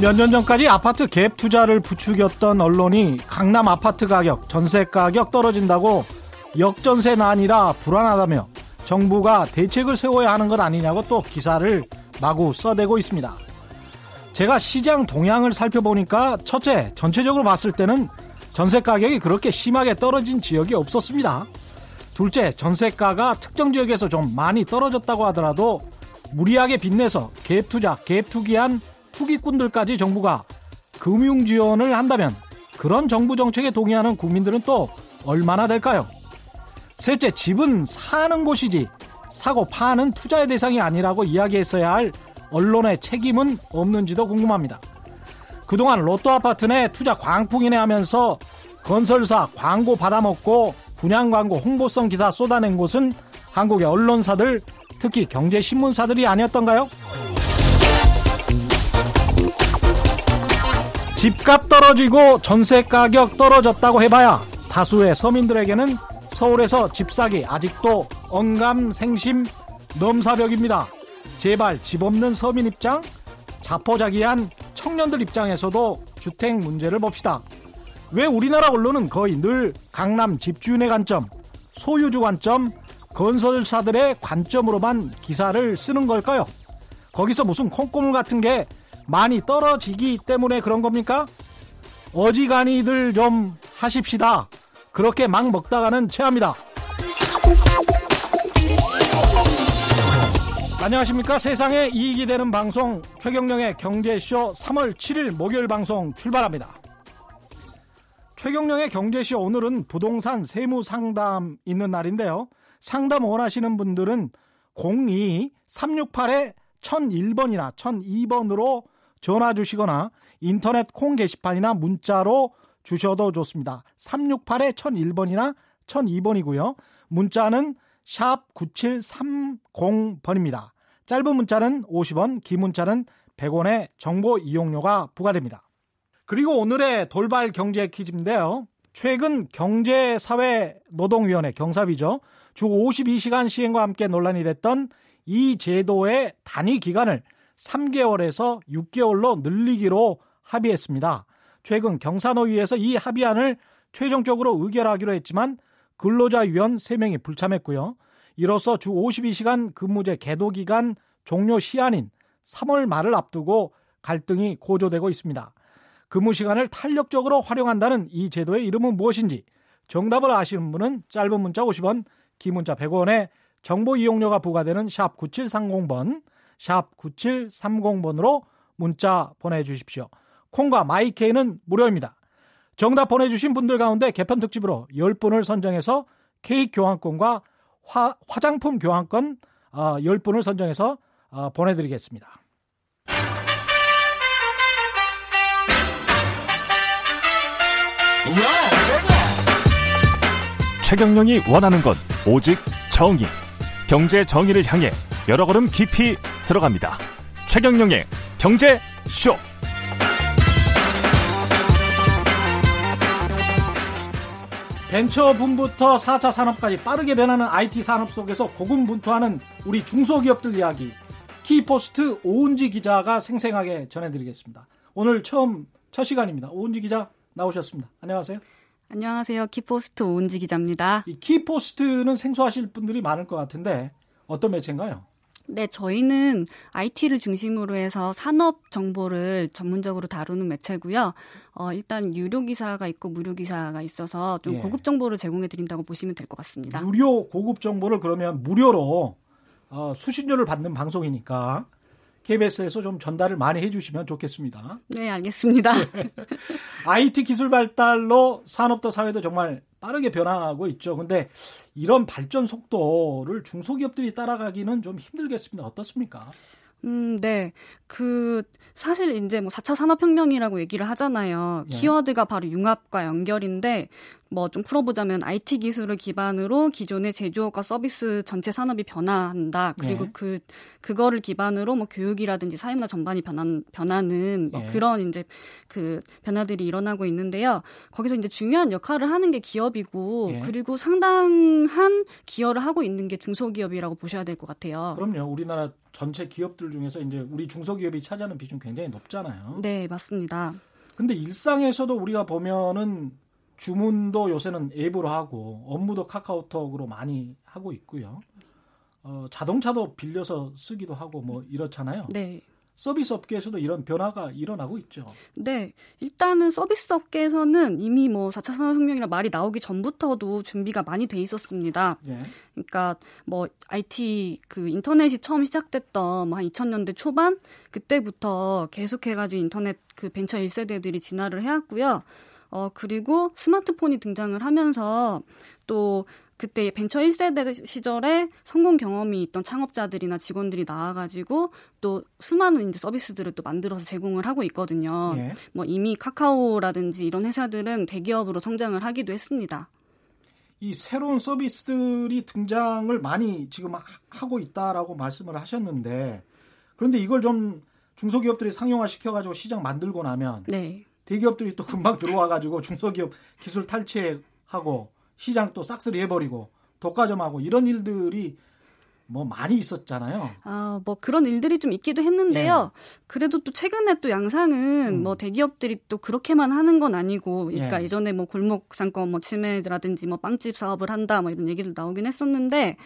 몇 년 전까지 아파트 갭 투자를 부추겼던 언론이 강남 아파트 가격, 전세 가격 떨어진다고 역전세는 아니라 불안하다며 정부가 대책을 세워야 하는 것 아니냐고 또 기사를 마구 써대고 있습니다. 제가 시장 동향을 살펴보니까 첫째, 전체적으로 봤을 때는 전세 가격이 그렇게 심하게 떨어진 지역이 없었습니다. 둘째, 전세가가 특정 지역에서 좀 많이 떨어졌다고 하더라도 무리하게 빚내서 갭 투자, 갭 투기한 투기꾼들까지 정부가 금융 지원을 한다면 그런 정부 정책에 동의하는 국민들은 또 얼마나 될까요? 셋째, 집은 사는 곳이지 사고 파는 투자의 대상이 아니라고 이야기했어야 할 언론의 책임은 없는지도 궁금합니다. 그동안 로또 아파트 내 투자 광풍이네 하면서 건설사 광고 받아먹고 분양 광고 홍보성 기사 쏟아낸 곳은 한국의 언론사들 특히 경제신문사들이 아니었던가요? 집값 떨어지고 전세 가격 떨어졌다고 해봐야 다수의 서민들에게는 서울에서 집 사기 아직도 언감생심 넘사벽입니다. 제발 집 없는 서민 입장, 자포자기한 청년들 입장에서도 주택 문제를 봅시다. 왜 우리나라 언론은 거의 늘 강남 집주인의 관점, 소유주 관점, 건설사들의 관점으로만 기사를 쓰는 걸까요? 거기서 무슨 콩고물 같은 게 많이 떨어지기 때문에 그런 겁니까? 어지간히들 좀 하십시다. 그렇게 막 먹다가는 체합니다. 안녕하십니까. 세상에 이익이 되는 방송 최경령의 경제쇼 3월 7일 목요일 방송 출발합니다. 최경령의 경제쇼 오늘은 부동산 세무 상담 있는 날인데요. 상담 원하시는 분들은 02-368에 1001번이나 1002번으로 전화 주시거나 인터넷 콩 게시판이나 문자로 주셔도 좋습니다. 368에 1001번이나 1002번이고요. 문자는 샵 9730번입니다. 짧은 문자는 50원, 긴 문자는 100원의 정보 이용료가 부과됩니다. 그리고 오늘의 돌발 경제 퀴즈인데요. 최근 경제사회노동위원회 경사비죠. 주 52시간 시행과 함께 논란이 됐던 이 제도의 단위 기간을 3개월에서 6개월로 늘리기로 합의했습니다. 최근 경사노위에서 이 합의안을 최종적으로 의결하기로 했지만 근로자위원 3명이 불참했고요. 이로써 주 52시간 근무제 계도기간 종료 시한인 3월 말을 앞두고 갈등이 고조되고 있습니다. 근무 시간을 탄력적으로 활용한다는 이 제도의 이름은 무엇인지 정답을 아시는 분은 짧은 문자 50원, 긴 문자 100원에 정보 이용료가 부과되는 샵 9730번, 샵 9730번으로 문자 보내주십시오. 콩과 마이케이는 무료입니다. 정답 보내주신 분들 가운데 개편 특집으로 10분을 선정해서 케이크 교환권과 화, 화장품 교환권 어, 10분을 선정해서 어, 보내드리겠습니다. 최경령이 원하는 건 오직 정의. 경제 정의를 향해 여러 걸음 깊이 들어갑니다. 최경령의 경제 쇼. 벤처 붐부터 4차 산업까지 빠르게 변하는 IT 산업 속에서 고군분투하는 우리 중소기업들 이야기 키포스트 오은지 기자가 생생하게 전해드리겠습니다. 오늘 처음 첫 시간입니다. 오은지 기자 나오셨습니다. 안녕하세요. 안녕하세요. 키포스트 오은지 기자입니다. 이 키포스트는 생소하실 분들이 많을 것 같은데 어떤 매체인가요? 네, 저희는 IT를 중심으로 해서 산업 정보를 전문적으로 다루는 매체고요. 어, 일단 유료 기사가 있고 무료 기사가 있어서 좀 예. 고급 정보를 제공해 드린다고 보시면 될 것 같습니다. 유료 고급 정보를 그러면 무료로 어, 수신료를 받는 방송이니까 KBS에서 좀 전달을 많이 해주시면 좋겠습니다. 네, 알겠습니다. IT 기술 발달로 산업도 사회도 정말 빠르게 변화하고 있죠. 근데 이런 발전 속도를 중소기업들이 따라가기는 좀 힘들겠습니다. 어떻습니까? 음, 네. 그, 사실 이제 뭐 4차 산업혁명이라고 얘기를 하잖아요. 네. 키워드가 바로 융합과 연결인데, 뭐 좀 풀어보자면 IT 기술을 기반으로 기존의 제조업과 서비스 전체 산업이 변화한다. 그리고 예. 그 그거를 기반으로 뭐 교육이라든지 사회문화 전반이 변한 변하는 뭐 예. 그런 이제 그 변화들이 일어나고 있는데요. 거기서 이제 중요한 역할을 하는 게 기업이고 예. 그리고 상당한 기여를 하고 있는 게 중소기업이라고 보셔야 될 것 같아요. 그럼요. 우리나라 전체 기업들 중에서 이제 우리 중소기업이 차지하는 비중 굉장히 높잖아요. 네, 맞습니다. 근데 일상에서도 우리가 보면은 주문도 요새는 앱으로 하고 업무도 카카오톡으로 많이 하고 있고요. 어, 자동차도 빌려서 쓰기도 하고 뭐 이렇잖아요. 네. 서비스 업계에서도 이런 변화가 일어나고 있죠. 네. 일단은 서비스 업계에서는 이미 뭐 4차 산업혁명이라 말이 나오기 전부터도 준비가 많이 돼 있었습니다. 네. 그러니까 뭐 IT 그 인터넷이 처음 시작됐던 뭐 한 2000년대 초반 그때부터 계속해가지고 인터넷 그 벤처 1세대들이 진화를 해왔고요. 어, 그리고 스마트폰이 등장을 하면서 또 그때 벤처 1세대 시절에 성공 경험이 있던 창업자들이나 직원들이 나와가지고 또 수많은 이제 서비스들을 또 만들어서 제공을 하고 있거든요. 예. 뭐 이미 카카오라든지 이런 회사들은 대기업으로 성장을 하기도 했습니다. 이 새로운 서비스들이 등장을 많이 지금 하고 있다라고 말씀을 하셨는데 그런데 이걸 좀 중소기업들이 상용화 시켜가지고 시장 만들고 나면 네. 대기업들이 또 금방 들어와가지고 중소기업 기술 탈취하고 시장 또 싹쓸이 해버리고 독과점하고 이런 일들이 뭐 많이 있었잖아요. 아, 뭐 그런 일들이 좀 있기도 했는데요. 예. 그래도 또 최근에 또 양상은 음. 뭐 대기업들이 또 그렇게만 하는 건 아니고, 그러니까 예. 전에 뭐 골목 상권 뭐 치매라든지 뭐 빵집 사업을 한다 뭐 이런 얘기도 나오긴 했었는데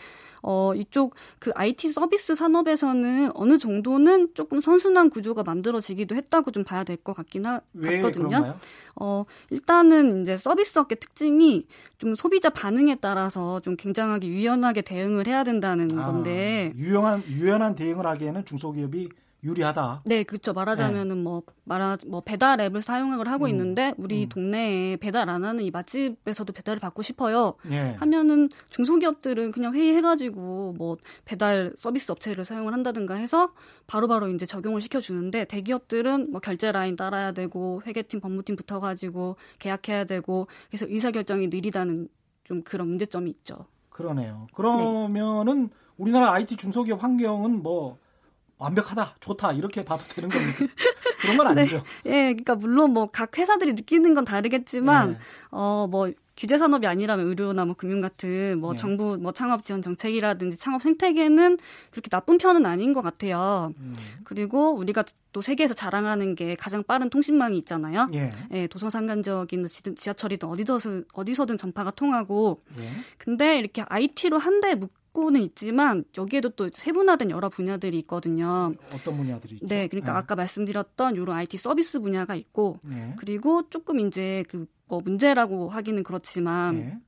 어, 이쪽 그 IT 서비스 산업에서는 어느 정도는 조금 선순환 구조가 만들어지기도 했다고 좀 봐야 될 것 같긴 하, 같거든요. 그런가요? 어, 일단은 이제 서비스 업계 특징이 좀 소비자 반응에 따라서 좀 굉장하게 유연하게 대응을 해야 된다는 아, 건데. 유연한, 유연한 대응을 하기에는 중소기업이 유리하다. 네, 그렇죠. 말하자면은 네. 뭐 말하 뭐 배달 앱을 사용을 하고 음. 있는데 우리 음. 동네에 배달 안 하는 이 맛집에서도 배달을 받고 싶어요. 예. 하면은 중소기업들은 그냥 회의해가지고 뭐 배달 서비스 업체를 사용을 한다든가 해서 바로바로 바로 이제 적용을 시켜주는데 대기업들은 뭐 결제 라인 따라야 되고 회계팀 법무팀 붙어가지고 계약해야 되고 그래서 의사결정이 느리다는 좀 그런 문제점이 있죠. 그러네요. 그러면은 네. 우리나라 IT 중소기업 환경은 뭐 완벽하다, 좋다 이렇게 봐도 되는 겁니까? 그런 건 네. 아니죠. 네. 예, 그러니까 물론 뭐 각 회사들이 느끼는 건 다르겠지만 네. 어뭐 규제 산업이 아니라면 의료나 뭐 금융 같은 뭐 네. 정부 뭐 창업 지원 정책이라든지 창업 생태계는 그렇게 나쁜 편은 아닌 것 같아요. 음. 그리고 우리가 또 세계에서 자랑하는 게 가장 빠른 통신망이 있잖아요. 예. 예 도서 상간적인 지하철이든 어디서든 어디서든 전파가 통하고. 예. 근데 이렇게 IT로 한 대에 묶 고는 있지만 여기에도 또 세분화된 여러 분야들이 있거든요. 어떤 분야들이 있죠? 네, 그러니까 네. 아까 말씀드렸던 이런 IT 서비스 분야가 있고 네. 그리고 조금 이제 그뭐 문제라고 하기는 그렇지만 네.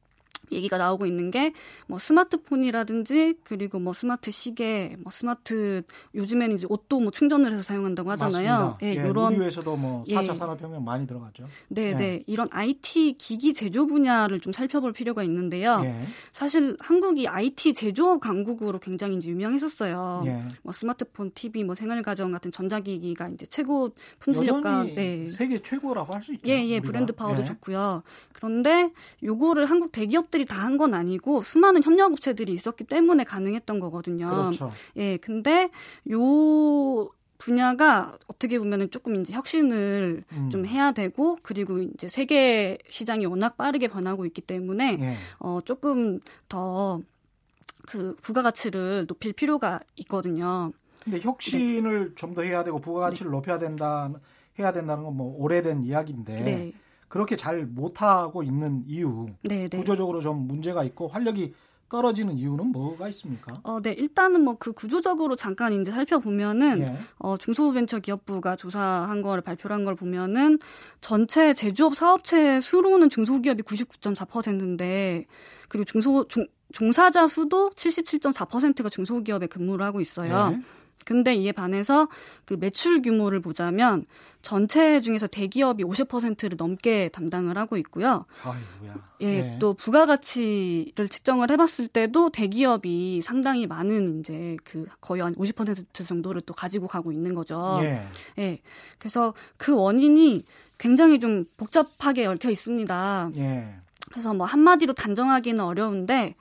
얘기가 나오고 있는 게 뭐 스마트폰이라든지 그리고 뭐 스마트 시계, 뭐 스마트 요즘에는 이제 옷도 뭐 충전을 해서 사용한다고 하잖아요. 예, 예, 이런 우리에서도 뭐 4차 예. 산업혁명 많이 들어갔죠. 네, 네, 네. 이런 IT 기기 제조 분야를 좀 살펴볼 필요가 있는데요. 예. 사실 한국이 IT 제조업 강국으로 굉장히 유명했었어요. 예. 뭐 스마트폰, TV, 뭐 생활가전 같은 전자기기가 이제 최고 품질력과 네. 세계 최고라고 할 수 있죠. 예, 예, 브랜드 파워도 예. 좋고요. 그런데 요거를 한국 대기업들 이 다 한 건 아니고 수많은 협력업체들이 있었기 때문에 가능했던 거거든요. 그렇죠. 예, 근데 요 분야가 어떻게 보면은 조금 이제 혁신을 음. 좀 해야 되고 그리고 이제 세계 시장이 워낙 빠르게 변하고 있기 때문에 예. 어 조금 더 그 부가가치를 높일 필요가 있거든요. 근데 혁신을 네. 좀더 해야 되고 부가가치를 네. 높여야 된다 해야 된다는 건 뭐 오래된 이야기인데 네. 그렇게 잘 못하고 있는 이유, 네, 네. 구조적으로 좀 문제가 있고 활력이 떨어지는 이유는 뭐가 있습니까? 어, 네. 일단은 뭐 그 구조적으로 잠깐 이제 살펴보면은 예. 어, 중소벤처기업부가 조사한 거를 발표한 걸 보면은 전체 제조업 사업체 수로는 중소기업이 99.4%인데 그리고 중소 종, 종사자 수도 77.4%가 중소기업에 근무를 하고 있어요. 예. 근데 이에 반해서 그 매출 규모를 보자면 전체 중에서 대기업이 50%를 넘게 담당을 하고 있고요. 아이고야. 예, 네. 또 부가가치를 측정을 해봤을 때도 대기업이 상당히 많은 이제 그 거의 한 50% 정도를 또 가지고 가고 있는 거죠. 예. 예. 그래서 그 원인이 굉장히 좀 복잡하게 얽혀 있습니다. 예. 그래서 뭐 한마디로 단정하기는 어려운데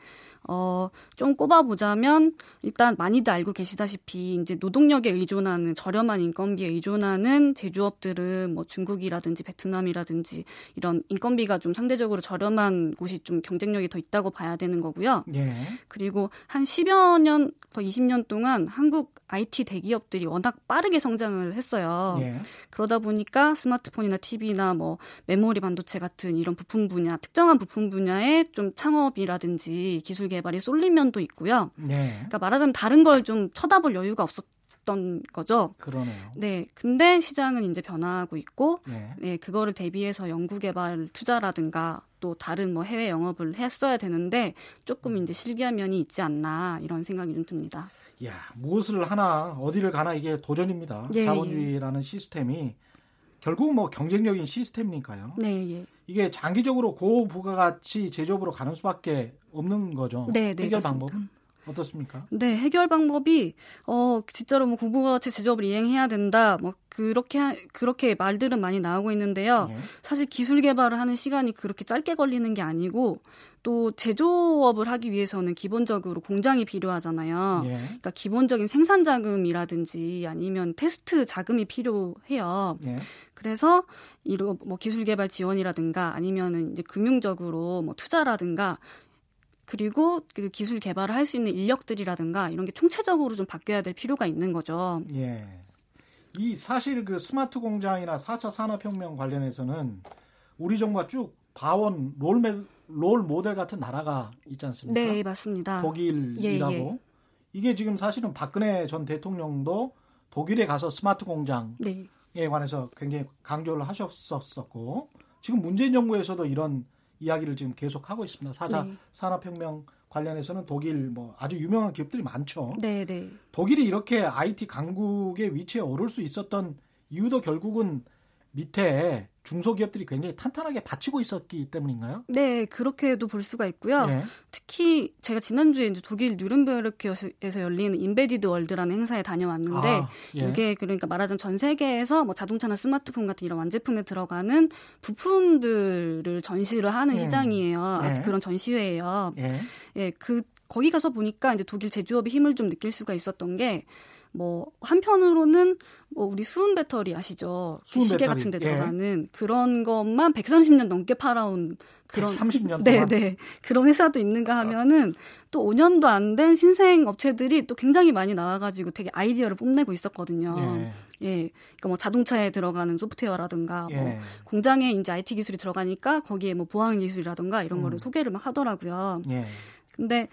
어, 좀 꼽아보자면, 일단 많이들 알고 계시다시피, 이제 노동력에 의존하는, 저렴한 인건비에 의존하는 제조업들은 뭐 중국이라든지 베트남이라든지 이런 인건비가 좀 상대적으로 저렴한 곳이 좀 경쟁력이 더 있다고 봐야 되는 거고요. 예. 그리고 한 10여 년, 거의 20년 동안 한국 IT 대기업들이 워낙 빠르게 성장을 했어요. 예. 그러다 보니까 스마트폰이나 TV나 뭐 메모리 반도체 같은 이런 부품 분야, 특정한 부품 분야에 좀 창업이라든지 기술 개발이 쏠린 면도 있고요. 네. 그러니까 말하자면 다른 걸 좀 쳐다볼 여유가 없었 던 거죠. 그러네요. 네. 근데 시장은 이제 변화하고 있고, 네. 네, 그거를 대비해서 연구개발 투자라든가 또 다른 뭐 해외 영업을 했어야 되는데 조금 이제 실기한 면이 있지 않나 이런 생각이 좀 듭니다. 야, 무엇을 하나 어디를 가나 이게 도전입니다. 예, 자본주의라는 예. 시스템이 결국 뭐 경쟁력인 시스템이니까요. 네, 예. 이게 장기적으로 고부가가치 제조업으로 가는 수밖에 없는 거죠. 네, 네, 해결 방법 어떻습니까? 네, 해결 방법이 어 진짜로 뭐 고부가치 제조업을 이행해야 된다. 뭐 그렇게 그렇게 말들은 많이 나오고 있는데요. 네. 사실 기술 개발을 하는 시간이 그렇게 짧게 걸리는 게 아니고 또 제조업을 하기 위해서는 기본적으로 공장이 필요하잖아요. 예. 그러니까 기본적인 생산 자금이라든지 아니면 테스트 자금이 필요해요. 예. 그래서 이런 뭐 기술 개발 지원이라든가 아니면은 이제 금융적으로 뭐 투자라든가 그리고 그 기술 개발을 할 수 있는 인력들이라든가 이런 게 총체적으로 좀 바뀌어야 될 필요가 있는 거죠. 예. 이 사실 그 스마트 공장이나 4차 산업혁명 관련해서는 우리 정부가 쭉 봐온 롤메, 롤 모델 같은 나라가 있지 않습니까? 네, 맞습니다. 독일이라고. 예, 예. 이게 지금 사실은 박근혜 전 대통령도 독일에 가서 스마트 공장에 네. 관해서 굉장히 강조를 하셨었고 지금 문재인 정부에서도 이런 이야기를 지금 계속 하고 있습니다. 사자 네. 산업혁명 관련해서는 독일 뭐 아주 유명한 기업들이 많죠. 네, 네. 독일이 이렇게 IT 강국의 위치에 오를 수 있었던 이유도 결국은 밑에 중소기업들이 굉장히 탄탄하게 받치고 있었기 때문인가요? 네, 그렇게도 볼 수가 있고요. 네. 특히 제가 지난주에 이제 독일 뉴른베르크에서 열리는 인베디드 월드라는 행사에 다녀왔는데 아, 예. 이게 그러니까 말하자면 전 세계에서 뭐 자동차나 스마트폰 같은 이런 완제품에 들어가는 부품들을 전시를 하는 음. 시장이에요. 예. 그런 전시회예요. 예. 예, 그 거기 가서 보니까 이제 독일 제조업의 힘을 좀 느낄 수가 있었던 게 뭐 한편으로는 뭐 우리 수은 배터리 아시죠? 수은 시계 배터리. 같은 데 예. 들어가는 그런 것만 130년 넘게 팔아온 그런 130년 네, 네. 그런 회사도 있는가 하면은 또 5년도 안 된 신생 업체들이 또 굉장히 많이 나와 가지고 되게 아이디어를 뽐내고 있었거든요. 예. 예. 그러니까 뭐 자동차에 들어가는 소프트웨어라든가 예. 뭐 공장에 이제 IT 기술이 들어가니까 거기에 뭐 보안 기술이라든가 이런 음. 거를 소개를 막 하더라고요. 예. 근데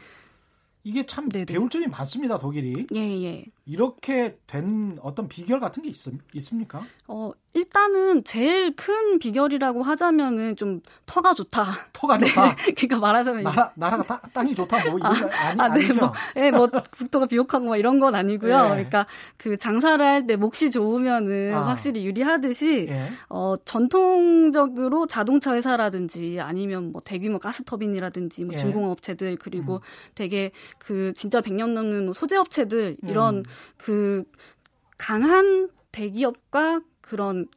이게 참 네네. 배울 점이 많습니다, 독일이. 예, 예. 이렇게 된 어떤 비결 같은 게 있, 있습니까? 어, 일단은 제일 큰 비결이라고 하자면은 좀 터가 좋다. 터가 좋다. 네. 그러니까 말하자면 나라, 나라가 따, 땅이 좋다 뭐 이런 아, 아니, 아, 네. 뭐, 예, 뭐 국토가 비옥하고 뭐 이런 건 아니고요. 예. 그러니까 그 장사를 할 때 목이 좋으면은 아. 확실히 유리하듯이 예. 어, 전통적으로 자동차 회사라든지 아니면 뭐 대규모 가스 터빈이라든지 뭐 예. 중공업체들 그리고 음. 되게 그 진짜 100년 넘는 뭐 소재 업체들 이런 음. 그 강한 대기업과 그런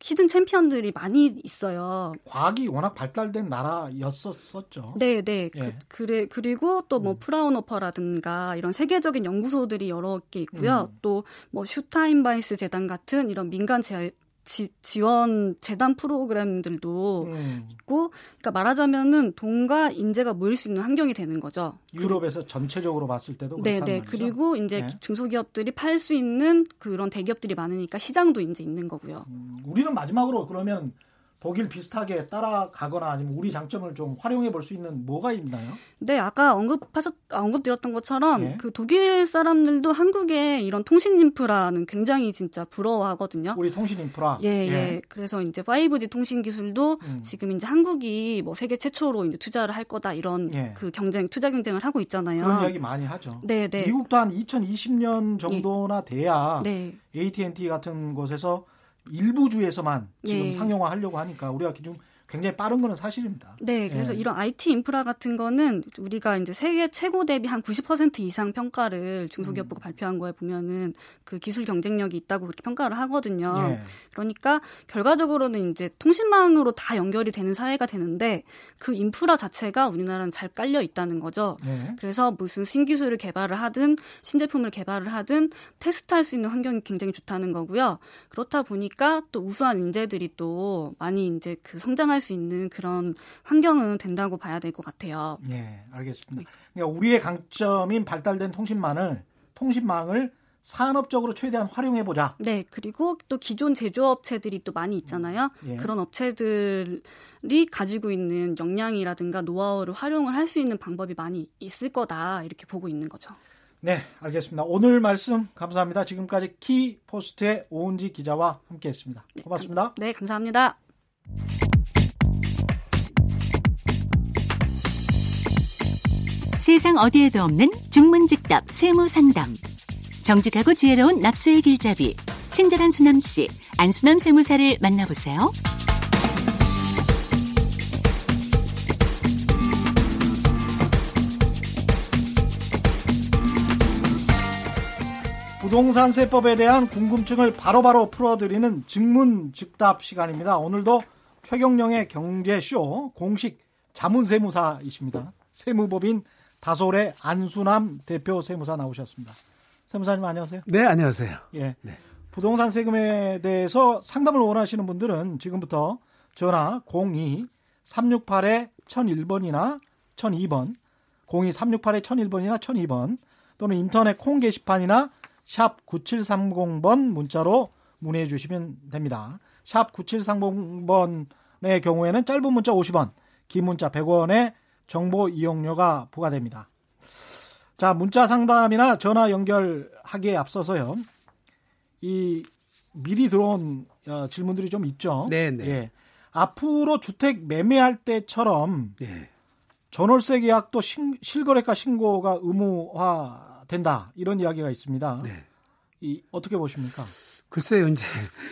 hidden champion들이 많이 있어요. 과학이 워낙 발달된 나라였었었죠. 네, 네. 예. 그, 래 그리고 또 뭐 음. 프라운호퍼라든가 이런 세계적인 연구소들이 여러 개 있고요. 음. 또 뭐 슈타인바이스 재단 같은 이런 민간 제, 지, 지원 재단 프로그램들도 음. 있고, 그러니까 말하자면은 돈과 인재가 모일 수 있는 환경이 되는 거죠. 유럽에서 전체적으로 봤을 때도 네, 네. 그리고 이제 네. 중소기업들이 팔 수 있는 그런 대기업들이 많으니까 시장도 이제 있는 거고요. 음, 우리는 마지막으로 그러면 독일 비슷하게 따라가거나 아니면 우리 장점을 좀 활용해 볼 수 있는 뭐가 있나요? 네, 아까 언급하셨 언급드렸던 것처럼 네. 그 독일 사람들도 한국의 이런 통신 인프라는 굉장히 진짜 부러워하거든요. 우리 통신 인프라. 예, 예. 예. 그래서 이제 5G 통신 기술도 음. 지금 이제 한국이 뭐 세계 최초로 이제 투자를 할 거다 이런 예. 그 경쟁 투자 경쟁을 하고 있잖아요. 그런 이야기 많이 하죠. 네, 네. 미국도 한 2020년 정도나 돼야 네. AT&T 같은 곳에서 일부 주에서만 지금 예. 상용화하려고 하니까 우리가 지금 굉장히 빠른 거는 사실입니다. 네, 그래서 예. 이런 IT 인프라 같은 거는 우리가 이제 세계 최고 대비 한 90% 이상 평가를 중소기업부가 음. 발표한 거에 보면은 그 기술 경쟁력이 있다고 그렇게 평가를 하거든요. 예. 그러니까 결과적으로는 이제 통신망으로 다 연결이 되는 사회가 되는데 그 인프라 자체가 우리나라는 잘 깔려 있다는 거죠. 예. 그래서 무슨 신기술을 개발을 하든 신제품을 개발을 하든 테스트할 수 있는 환경이 굉장히 좋다는 거고요. 그렇다 보니까 또 우수한 인재들이 또 많이 이제 그 성장할 수 있는 그런 환경은 된다고 봐야 될 것 같아요. 네, 알겠습니다. 그러니까 우리의 강점인 발달된 통신망을 통신망을 산업적으로 최대한 활용해 보자. 네, 그리고 또 기존 제조업체들이 또 많이 있잖아요. 예. 그런 업체들이 가지고 있는 역량이라든가 노하우를 활용을 할 수 있는 방법이 많이 있을 거다 이렇게 보고 있는 거죠. 네, 알겠습니다. 오늘 말씀 감사합니다. 지금까지 키포스트의 오은지 기자와 함께했습니다. 고맙습니다. 네, 감사합니다. 세상 어디에도 없는 중문직답 세무상담. 정직하고 지혜로운 납세의 길잡이, 친절한 수남씨, 안수남 세무사를 만나보세요. 부동산 세법에 대한 궁금증을 바로바로 풀어드리는 증문즉답 시간입니다. 오늘도 최경령의 경제쇼 공식 자문세무사이십니다. 세무법인 다솔의 안수남 대표 세무사 나오셨습니다. 세무사님 안녕하세요. 네, 안녕하세요. 예. 네. 부동산 세금에 대해서 상담을 원하시는 분들은 지금부터 전화 02-368에 1001번이나 1002번, 02-368에 1001번이나 1002번 또는 인터넷 콩 게시판이나 샵 9730번 문자로 문의해 주시면 됩니다. 샵 9730번의 경우에는 짧은 문자 50원, 긴 문자 100원의 정보 이용료가 부과됩니다. 자, 문자 상담이나 전화 연결하기에 앞서서요. 이 미리 들어온 어, 질문들이 좀 있죠. 네, 네. 예. 앞으로 주택 매매할 때처럼 네. 전월세 계약도 신, 실거래가 신고가 의무화 된다. 이런 이야기가 있습니다. 네. 이 어떻게 보십니까? 글쎄요, 이제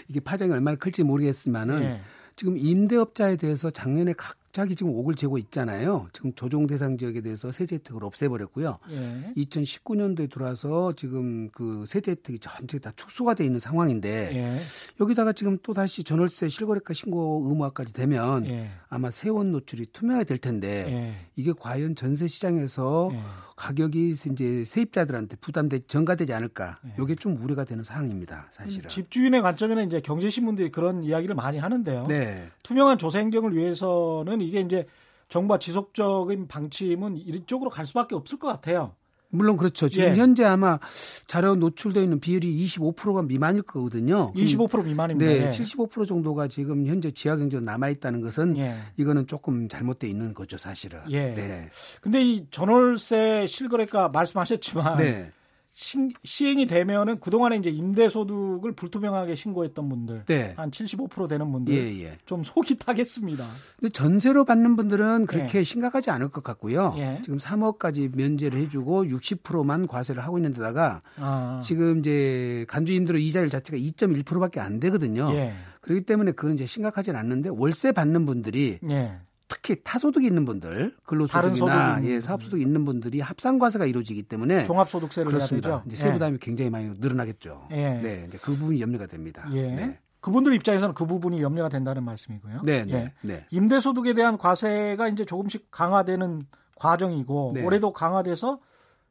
이게 파장이 얼마나 클지 모르겠지만은 네. 지금 임대업자에 대해서 작년에 각 갑자기 지금 옥을 재고 있잖아요. 지금 조정 대상 지역에 대해서 세제 혜택을 없애버렸고요. 예. 2019년도에 들어와서 지금 그 세제 혜택이 전체 다 축소가 돼 있는 상황인데 예. 여기다가 지금 또 다시 전월세 실거래가 신고 의무화까지 되면 예. 아마 세원 노출이 투명하게 될 텐데 예. 이게 과연 전세 시장에서 예. 가격이 이제 세입자들한테 부담돼 전가되지 않을까? 이게 예. 좀 우려가 되는 상황입니다. 사실은. 집주인의 관점에는 이제 경제신문들이 그런 이야기를 많이 하는데요. 네. 투명한 조세 행정을 위해서는 이게 이제 정부가 지속적인 방침은 이쪽으로 갈 수밖에 없을 것 같아요. 물론 그렇죠. 지금 예. 현재 아마 자료 노출되어 있는 비율이 25%가 미만일 거거든요. 25% 미만입니다. 네, 예. 75% 정도가 지금 현재 지하 경제로 남아 있다는 것은 예. 이거는 조금 잘못돼 있는 거죠, 사실은. 예. 네. 근데 이 전월세 실거래가 말씀하셨지만 네. 신, 시행이 되면은 그동안에 이제 임대소득을 불투명하게 신고했던 분들 네. 한75% 되는 분들 예, 예. 좀 속이 타겠습니다. 근데 전세로 받는 분들은 그렇게 예. 심각하지 않을 것 같고요. 예. 지금 3억까지 면제를 해주고 60%만 과세를 하고 있는 데다가 아. 지금 이제 간주임대로 이자율 자체가 2.1%밖에 안 되거든요. 예. 그렇기 때문에 그건 이제 심각하지는 않는데 월세 받는 분들이 예. 특히 타소득이 있는 분들, 근로소득이나 예, 사업소득이 있는 분들이 합산과세가 이루어지기 때문에 종합소득세를 그렇습니다. 이제 세부담이 예. 굉장히 많이 늘어나겠죠. 예. 네, 이제 그 부분이 염려가 됩니다. 예. 네. 그분들 입장에서는 그 부분이 염려가 된다는 말씀이고요. 네, 네, 예. 네. 임대소득에 대한 과세가 이제 조금씩 강화되는 과정이고 네. 올해도 강화돼서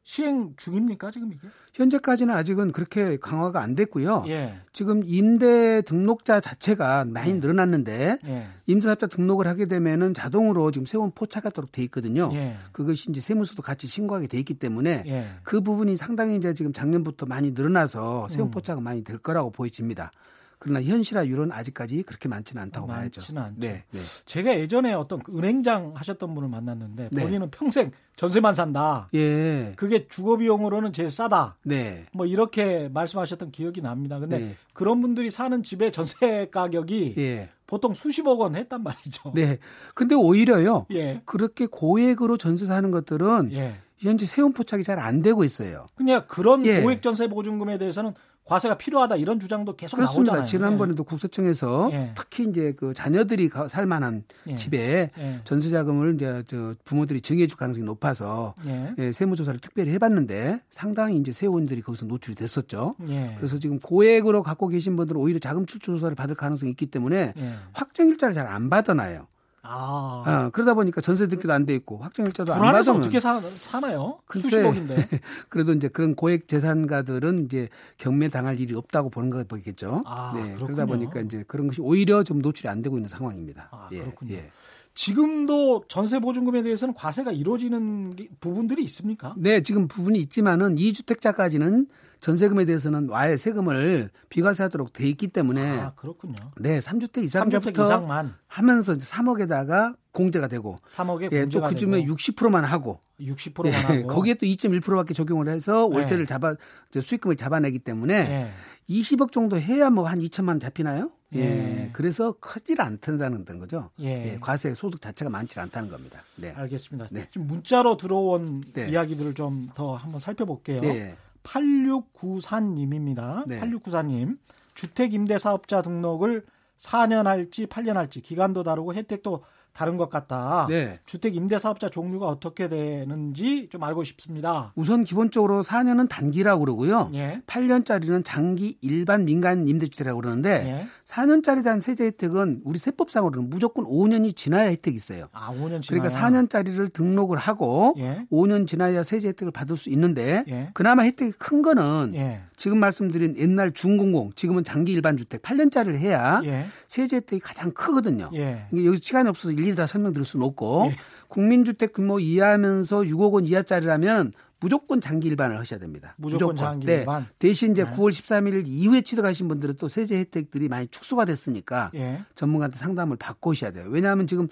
시행 중입니까 지금 이게? 현재까지는 아직은 그렇게 강화가 안 됐고요. 예. 지금 임대 등록자 자체가 많이 예. 늘어났는데 예. 임대사업자 등록을 하게 되면은 자동으로 지금 세원 포착하도록 돼 있거든요. 예. 그것이 이제 세무서도 같이 신고하게 돼 있기 때문에 예. 그 부분이 상당히 이제 지금 작년부터 많이 늘어나서 세원 음. 포착은 많이 될 거라고 보여집니다. 그러나 현실화율은 아직까지 그렇게 많지는 않다고 많지는 봐야죠. 많지는 않죠. 네, 네. 제가 예전에 어떤 그 은행장 하셨던 분을 만났는데 네. 본인은 평생 전세만 산다. 예. 그게 주거 비용으로는 제일 싸다. 네. 뭐 이렇게 말씀하셨던 기억이 납니다. 근데 네. 그런 분들이 사는 집의 전세 가격이 예. 보통 수십억 원 했단 말이죠. 네. 근데 오히려요. 예. 그렇게 고액으로 전세 사는 것들은 예. 현재 세운 포착이 잘 안 되고 있어요. 그냥 그런 예. 고액 전세 보증금에 대해서는 과세가 필요하다 이런 주장도 계속 그렇습니다. 나오잖아요. 지난번에도 예. 국세청에서 예. 특히 이제 그 자녀들이 살 만한 예. 집에 예. 전세 자금을 이제 저 부모들이 증여해 줄 가능성이 높아서 예. 예. 세무 조사를 특별히 해 봤는데 상당히 이제 세원들이 거기서 노출이 됐었죠. 그래서 지금 고액으로 갖고 계신 분들은 오히려 자금 출처 조사를 받을 가능성이 있기 때문에 확정 일자를 잘 안 받아놔요. 아. 어, 그러다 보니까 전세 등기도 안 돼 있고 확정일자도 안 받으면 어떻게 사, 사나요? 수십억인데. 그래도 이제 그런 고액 재산가들은 이제 경매 당할 일이 없다고 보는 거겠죠. 아, 네. 그렇군요. 그러다 보니까 이제 그런 것이 오히려 좀 노출이 안 되고 있는 상황입니다. 아, 예, 그렇군요. 예. 지금도 전세 보증금에 대해서는 과세가 이루어지는 부분들이 있습니까? 네, 지금 부분이 있지만은 2주택자까지는 전세금에 대해서는 와해 세금을 비과세하도록 돼 있기 때문에 아, 그렇군요. 네, 3주택 이상부터 3주택 이상만 하면서 이제 3억에다가 공제가 되고 3억에 예, 또 그쯤에 60%만 하고 60%만 예, 하고 거기에 또 2.1%밖에 적용을 해서 월세를 네. 잡아 수익금을 잡아내기 때문에 네. 20억 정도 해야 뭐 한 2천만 원 잡히나요? 예. 예. 그래서 크질 않다는 거죠. 예. 예. 과세 소득 자체가 많지 않다는 겁니다. 네. 알겠습니다. 네. 지금 문자로 들어온 네. 이야기들을 좀 더 한번 살펴볼게요. 네. 8694님입니다. 네. 8694님. 주택 임대 사업자 등록을 4년 할지 8년 할지 기간도 다르고 혜택도 다른 것 같다. 네. 주택 임대 사업자 종류가 어떻게 되는지 좀 알고 싶습니다. 우선 기본적으로 4년은 단기라고 그러고요. 예. 8년짜리는 장기 일반 민간 임대주택이라고 그러는데 예. 4년짜리 대한 세제 혜택은 우리 세법상으로는 무조건 5년이 지나야 혜택이 있어요. 아, 5년 지나야. 그러니까 4년짜리를 등록을 하고 예. 5년 지나야 세제 혜택을 받을 수 있는데 예. 그나마 혜택이 큰 거는 예. 지금 말씀드린 옛날 중공공 지금은 장기 일반 주택 8년짜리를 해야 예. 세제 혜택이 가장 크거든요. 예. 여기 시간이 없어서 일일이 다 설명드릴 수는 없고 예. 국민주택 규모 이하면서 6억 원 이하짜리라면 무조건 장기 일반을 하셔야 됩니다. 무조건, 무조건. 장기 네. 일반. 대신 이제 네. 9월 13일 이후에 취득하신 분들은 또 세제 혜택들이 많이 축소가 됐으니까 예. 전문가한테 상담을 받고 오셔야 돼요. 왜냐하면 지금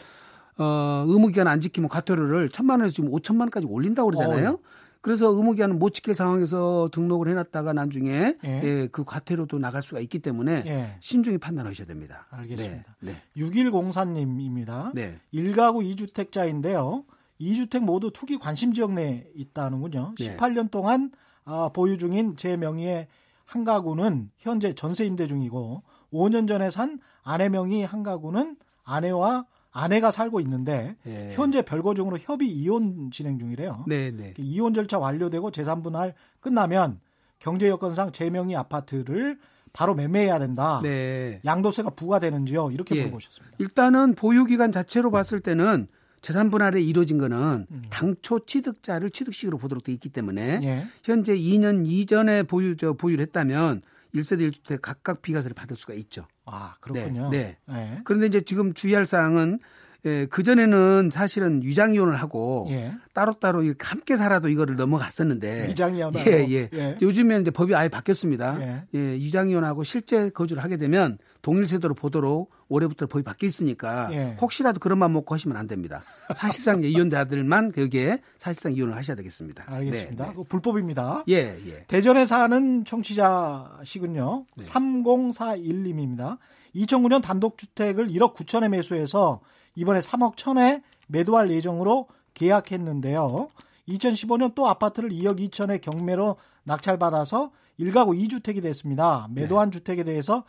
어, 의무기간 안 지키면 과태료를 천만 원에서 지금 5천만 원까지 올린다고 그러잖아요. 어. 그래서 의무기한을 못 지킬 상황에서 등록을 해놨다가 나중에 예. 예, 그 과태료도 나갈 수가 있기 때문에 예. 신중히 판단하셔야 됩니다. 알겠습니다. 네. 네. 6104님입니다. 네. 1가구 2주택자인데요. 2주택 모두 투기 관심 지역 내에 있다는군요. 네. 18년 동안 아, 보유 중인 제 명의의 한 가구는 현재 전세 임대 중이고 5년 전에 산 아내 명의 한 가구는 아내와 아내가 살고 있는데 예. 현재 별거종으로 협의 이혼 진행 중이래요. 네, 네. 이혼 절차 완료되고 재산 분할 끝나면 경제 여건상 제 명의 아파트를 바로 매매해야 된다. 네. 양도세가 부과되는지요? 이렇게 예. 물어보셨습니다. 일단은 보유 기간 자체로 봤을 때는 재산 분할이 이루어진 거는 음. 당초 취득자를 취득식으로 보도록 돼 있기 때문에 예. 현재 2년 이전에 보유 저 보유를 했다면 1세대 1주택 각각 비과세를 받을 수가 있죠. 아, 그렇군요. 네. 네. 네. 그런데 이제 지금 주의할 사항은 예, 그전에는 사실은 위장 이혼을 하고 예. 따로따로 이렇게 함께 살아도 이거를 넘어갔었는데 위장 이혼 예, 예, 예. 요즘에는 이제 법이 아예 바뀌었습니다. 예. 예, 위장 이혼하고 실제 거주를 하게 되면 동일 세대로 보도록 올해부터 법이 바뀌어 있으니까 예. 혹시라도 그런 맘 먹고 하시면 안 됩니다. 사실상 이혼자들만 거기에 사실상 이혼을 하셔야 되겠습니다. 알겠습니다. 네, 네. 불법입니다. 예, 예. 대전에 사는 청취자시군요. 네. 3041님입니다. 2009년 단독주택을 1억 9천에 매수해서 이번에 3억 1천에 매도할 예정으로 계약했는데요. 2015년 또 아파트를 2억 2천에 경매로 낙찰받아서 1가구 2주택이 됐습니다. 매도한 네. 주택에 대해서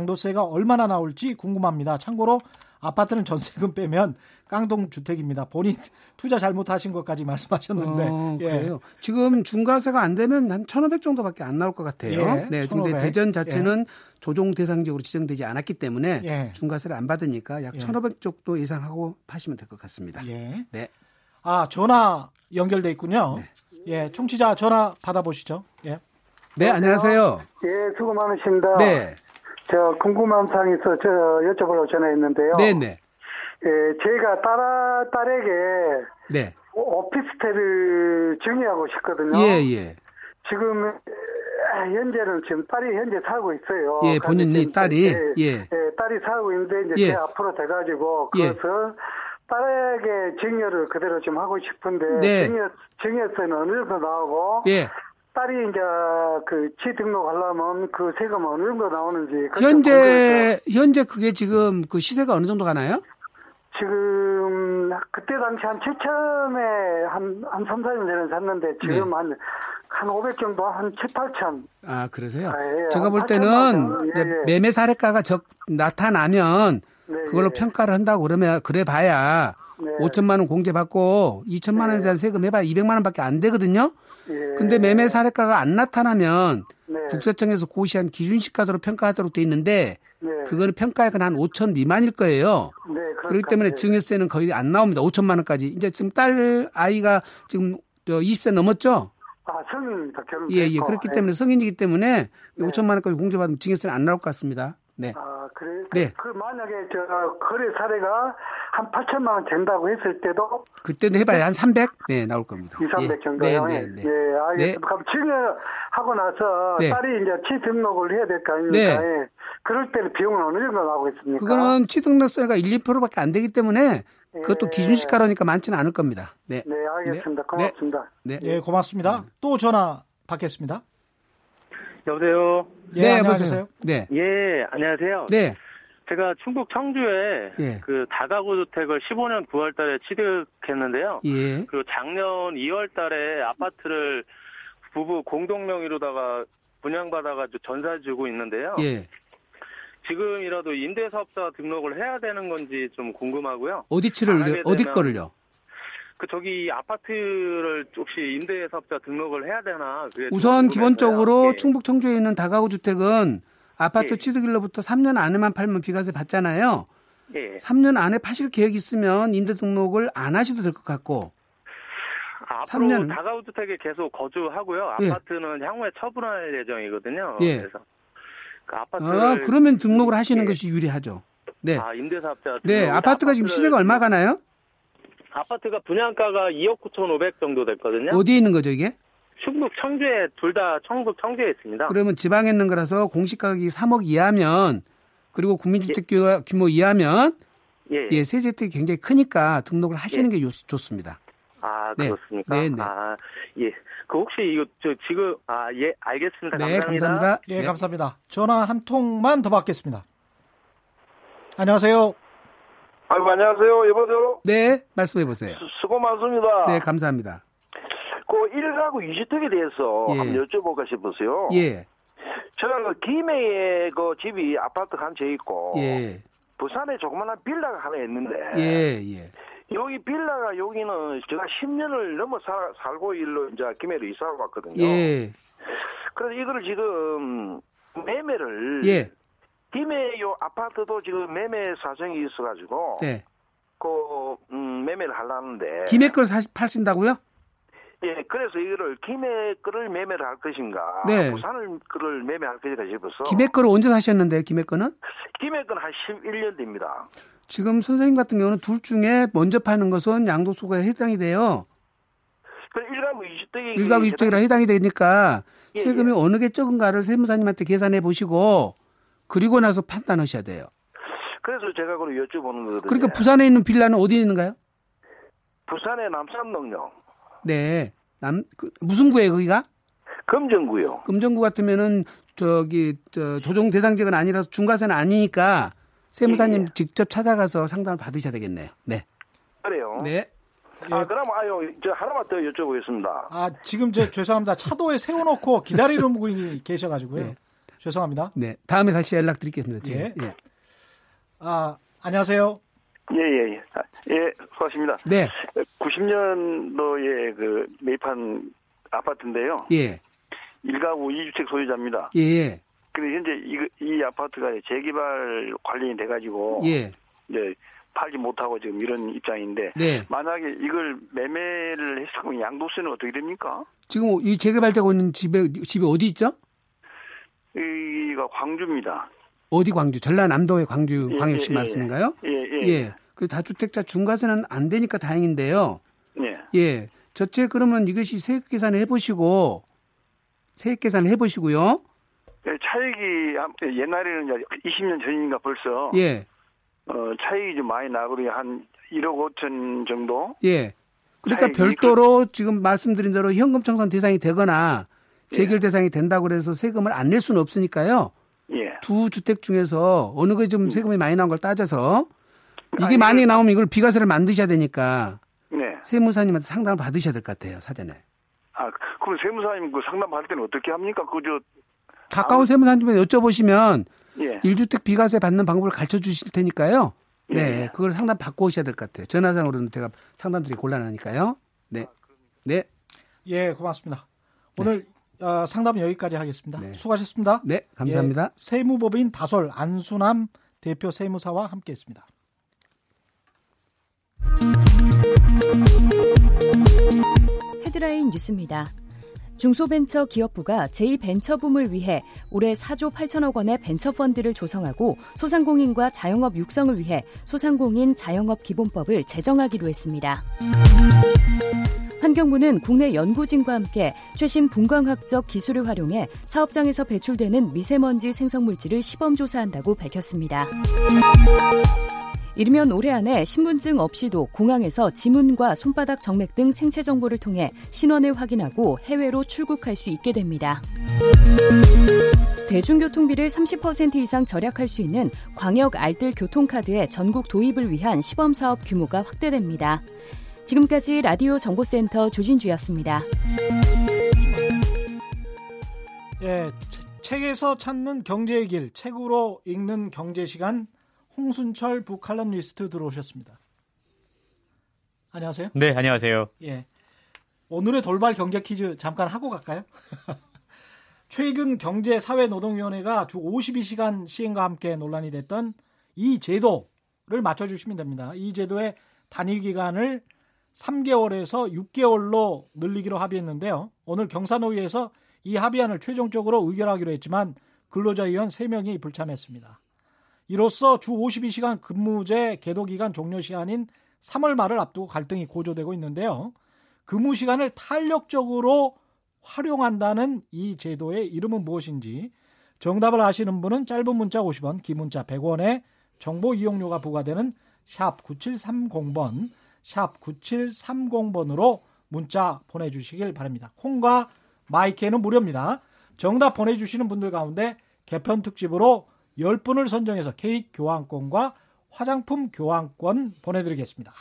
양도세가 얼마나 나올지 궁금합니다. 참고로 아파트는 전세금 빼면 깡통 주택입니다. 본인 투자 잘못하신 것까지 말씀하셨는데. 어, 예. 그래요. 지금 중과세가 안 되면 한 1,500 정도밖에 안 나올 것 같아요. 예, 네. 근데 대전 자체는 예. 조정 대상적으로 지정되지 않았기 때문에 예. 중과세를 안 받으니까 약 예. 1,500 정도 예상하고 파시면 될 것 같습니다. 예. 네. 아, 전화 연결돼 있군요. 네. 예, 청취자 전화 받아보시죠. 예. 네, 안녕하세요. 예, 수고 많으십니다. 네. 저 궁금한 사항이 있어 저 여쭤보려고 전화했는데요. 네네. 예, 제가 딸아, 딸에게 네. 오피스텔을 정의하고 싶거든요. 예, 예. 지금 현재는 지금 딸이 현재 살고 있어요. 예, 본인이 딸이 예, 예. 예, 딸이 살고 있는데 이제 예. 앞으로 돼가지고 예. 그것을 딸에게 증여를 그대로 좀 하고 싶은데 네. 증여 증여세는 어느 정도 나오고 예. 딸이 이제 그 취등록하려면 그 세금 어느 정도 나오는지 현재 현재 그게 지금 그 시세가 어느 정도 가나요? 지금 그때 당시 한 7천에 한, 한 3, 4년 전에 샀는데 지금 네. 한 한 500 정도 한 7, 8천. 아, 그러세요? 아, 예, 제가 볼 때는 예, 예. 매매 사례가가 적 나타나면 네, 그걸로 예. 평가를 한다고 그러면 그래 봐야 네. 5천만 원 공제 받고 2천만 원에 대한 세금 해봐야 200만 원밖에 안 되거든요. 예. 근데 매매 사례가가 안 나타나면 네. 국세청에서 고시한 기준시가대로 평가하도록 돼 있는데 네. 그거는 평가액은 한 5천 미만일 거예요. 네, 그렇기 때문에 증여세는 거의 안 나옵니다. 5천만 원까지. 이제 지금 딸 아이가 지금 20세 넘었죠? 아, 성인입니다. 결혼 예, 예. 그렇기 네. 때문에 성인이기 때문에 네. 5천만 원까지 공제받으면 증여세는 안 나올 것 같습니다. 네. 아, 그래? 네. 그, 그 만약에 저 거래 사례가 한 8천만 원 된다고 했을 때도 그때는 해봐야 한 300? 네, 나올 겁니다. 2, 300 예. 정도요? 네, 네, 네. 예, 알겠습니다. 네. 그럼 증여하고 나서 네. 딸이 이제 취등록을 해야 될 거 아닙니까? 네. 예. 그럴 때는 비용은 어느 정도 나오겠습니까? 그거는 취등록세가 1, 2%밖에 안 되기 때문에 그것도 예. 기준시가로니까 많지는 않을 겁니다. 네. 네, 알겠습니다. 네. 고맙습니다. 네. 네, 고맙습니다. 또 전화 받겠습니다. 여보세요. 예, 네, 안녕하세요. 네. 예, 안녕하세요. 네. 제가 충북 청주에 예. 그 다가구 주택을 15년 9월 달에 취득했는데요. 예. 그리고 작년 2월 달에 아파트를 부부 공동 명의로다가 분양받아가지고 전사 주고 있는데요. 예. 지금이라도 임대사업자 등록을 해야 되는 건지 좀 궁금하고요. 어디 치를 어디 거를요? 그 저기 아파트를 혹시 임대사업자 등록을 해야 되나? 우선 기본적으로 예. 충북 청주에 있는 다가구 주택은 아파트 예. 취득일로부터 3년 안에만 팔면 비과세 받잖아요. 예. 3년 안에 파실 계획 있으면 임대 등록을 안 하셔도 될 것 같고. 아, 앞으로 3년 다가구 주택에 계속 거주하고요. 예. 아파트는 예. 향후에 처분할 예정이거든요. 예. 그래서 그 아파트 아, 그러면 등록을 하시는 예. 것이 유리하죠. 네. 아, 임대사업자. 네, 아파트가 지금 시세가 얼마 가나요? 아파트가 분양가가 2억 9천5백 정도 됐거든요. 어디에 있는 거죠, 이게? 충북 청주에 둘다 청북 청주에 있습니다. 그러면 지방에 있는 거라서 공시 가격이 3억 이하면 그리고 국민주택 예. 규모 이하면 예, 예. 세제 혜택이 굉장히 크니까 등록을 하시는 예. 게 좋습니다. 아 네. 그렇습니까? 네, 네. 아 예. 그 혹시 이거 저 지금 아 예 알겠습니다. 네, 감사합니다. 감사합니다. 예, 네. 감사합니다. 전화 한 통만 더 받겠습니다. 안녕하세요. 아이고 안녕하세요. 여보세요. 네, 말씀해 보세요. 수 고 많습니다. 네, 감사합니다. 그 1가구 2주택에 대해서 예. 한번 여쭤볼까 싶어서요. 예. 제가 그 김해에 그 집이 아파트 한 채 있고 예. 부산에 조그마한 빌라가 하나 있는데 예, 예. 여기 빌라가 여기는 제가 10년을 넘어 살, 살고 일로 이제 김해로 이사 왔거든요. 예. 그래서 이거를 지금 매매를 예. 김해 요 아파트도 지금 매매 사정이 있어가지고 네. 그 음, 매매를 하려는데 김해 걸 사, 파신다고요? 예, 그래서 이거를 김해 거를 매매를 할 것인가, 네. 부산을 거를 매매할 것인가 싶어서. 김해 거를 언제 사셨는데 김해 거는? 김해 거는 한 11년 됩니다. 지금 선생님 같은 경우는 둘 중에 먼저 파는 것은 양도소가 해당이 돼요. 그 1가구 2주택이 1가구 2주택이라 해당이 되니까 예, 세금이 예. 어느 게 적은가를 세무사님한테 계산해 보시고 그리고 나서 판단하셔야 돼요. 그래서 제가 그걸 여쭤보는 거거든요. 그러니까 부산에 있는 빌라는 어디에 있는가요? 부산의 남산동요. 네. 남, 그, 무슨 구에 거기가? 금정구요. 금정구 같으면은 저기 저 조정 대상지역은 아니라서 중과세는 아니니까 세무사님 예, 예. 직접 찾아가서 상담을 받으셔야 되겠네요. 네. 그래요. 네. 아, 그럼 아유, 저 하나만 더 여쭤보겠습니다. 아, 지금 저 죄송합니다. 차도에 세워놓고 기다리는 분이 계셔가지고요. 네. 죄송합니다. 네. 다음에 다시 연락드리겠습니다. 예. 예. 아, 안녕하세요. 예, 예, 예. 아, 예, 수고하십니다. 네. 90년도에 그 매입한 아파트인데요. 예. 1가구 2주택 소유자입니다. 예. 근데 현재 이, 이 아파트가 재개발 관련이 돼가지고. 예. 이제 팔지 못하고 지금 이런 입장인데. 네. 만약에 이걸 매매를 했으면 양도세는 어떻게 됩니까? 지금 이 재개발되고 있는 집에, 집이 어디 있죠? 여기가 광주입니다. 어디 광주? 전라남도의 광주 예, 광역시 예, 예, 말씀인가요? 예, 예. 예. 그 다주택자 중과세는 안 되니까 다행인데요. 예. 예. 저체 그러면 이것이 세액 계산을 해보시고 세액 계산을 해보시고요. 예, 차익이 옛날에는 이제 20년 전이니까 벌써 예. 어, 차익이 좀 많이 나고요. 한 1억 5천 정도. 예. 그러니까 별도로 그... 지금 말씀드린 대로 현금 청산 대상이 되거나 재결 예. 대상이 된다고 그래서 세금을 안 낼 수는 없으니까요. 예. 두 주택 중에서 어느 게 좀 세금이 많이 나온 걸 따져서 이게 아니, 많이 나오면 이걸 비과세를 만드셔야 되니까 네. 세무사님한테 상담을 받으셔야 될 것 같아요 사전에. 아 그럼 세무사님 그 상담할 때는 어떻게 합니까? 그저 가까운 세무사님한테 여쭤보시면 예. 1주택 비과세 받는 방법을 가르쳐 주실 테니까요. 네, 예. 그걸 상담 받고 오셔야 될 것 같아요. 전화상으로는 제가 상담드리기 곤란하니까요. 네, 네. 예, 고맙습니다. 오늘 네. 어, 상담 여기까지 하겠습니다. 네. 수고하셨습니다. 네, 감사합니다. 예, 세무법인 다솔 안수남 대표 세무사와 함께했습니다. 헤드라인 뉴스입니다. 중소벤처기업부가 제2벤처붐을 위해 올해 4조 8천억 원의 벤처펀드를 조성하고 소상공인과 자영업 육성을 위해 소상공인 자영업 기본법을 제정하기로 했습니다. 환경부는 국내 연구진과 함께 최신 분광학적 기술을 활용해 사업장에서 배출되는 미세먼지 생성물질을 시범 조사한다고 밝혔습니다. 이르면 올해 안에 신분증 없이도 공항에서 지문과 손바닥 정맥 등 생체 정보를 통해 신원을 확인하고 해외로 출국할 수 있게 됩니다. 대중교통비를 30% 이상 절약할 수 있는 광역 알뜰 교통카드의 전국 도입을 위한 시범 사업 규모가 확대됩니다. 지금까지 라디오 정보센터 조진주였습니다. 예, 책에서 찾는 경제의 길, 책으로 읽는 경제 시간 홍순철 북칼럼니스트 들어오셨습니다. 안녕하세요. 네, 안녕하세요. 예. 오늘의 돌발 경제 퀴즈 잠깐 하고 갈까요? 최근 경제사회노동위원회가 주 52시간 시행과 함께 논란이 됐던 이 제도를 맞춰주시면 됩니다. 이 제도의 단위 기간을 3개월에서 6개월로 늘리기로 합의했는데요. 오늘 경사노위에서 이 합의안을 최종적으로 의결하기로 했지만 근로자위원 3명이 불참했습니다. 이로써 주 52시간 근무제 계도 기간 종료 시간인 3월 말을 앞두고 갈등이 고조되고 있는데요. 근무 시간을 탄력적으로 활용한다는 이 제도의 이름은 무엇인지 정답을 아시는 분은 짧은 문자 50원, 긴 문자 100원에 정보 이용료가 부과되는 샵 9730번, 샵 9730번으로 문자 보내주시길 바랍니다. 콩과 마이크는 무료입니다. 정답 보내주시는 분들 가운데 개편 특집으로 10분을 선정해서 케이크 교환권과 화장품 교환권 보내드리겠습니다.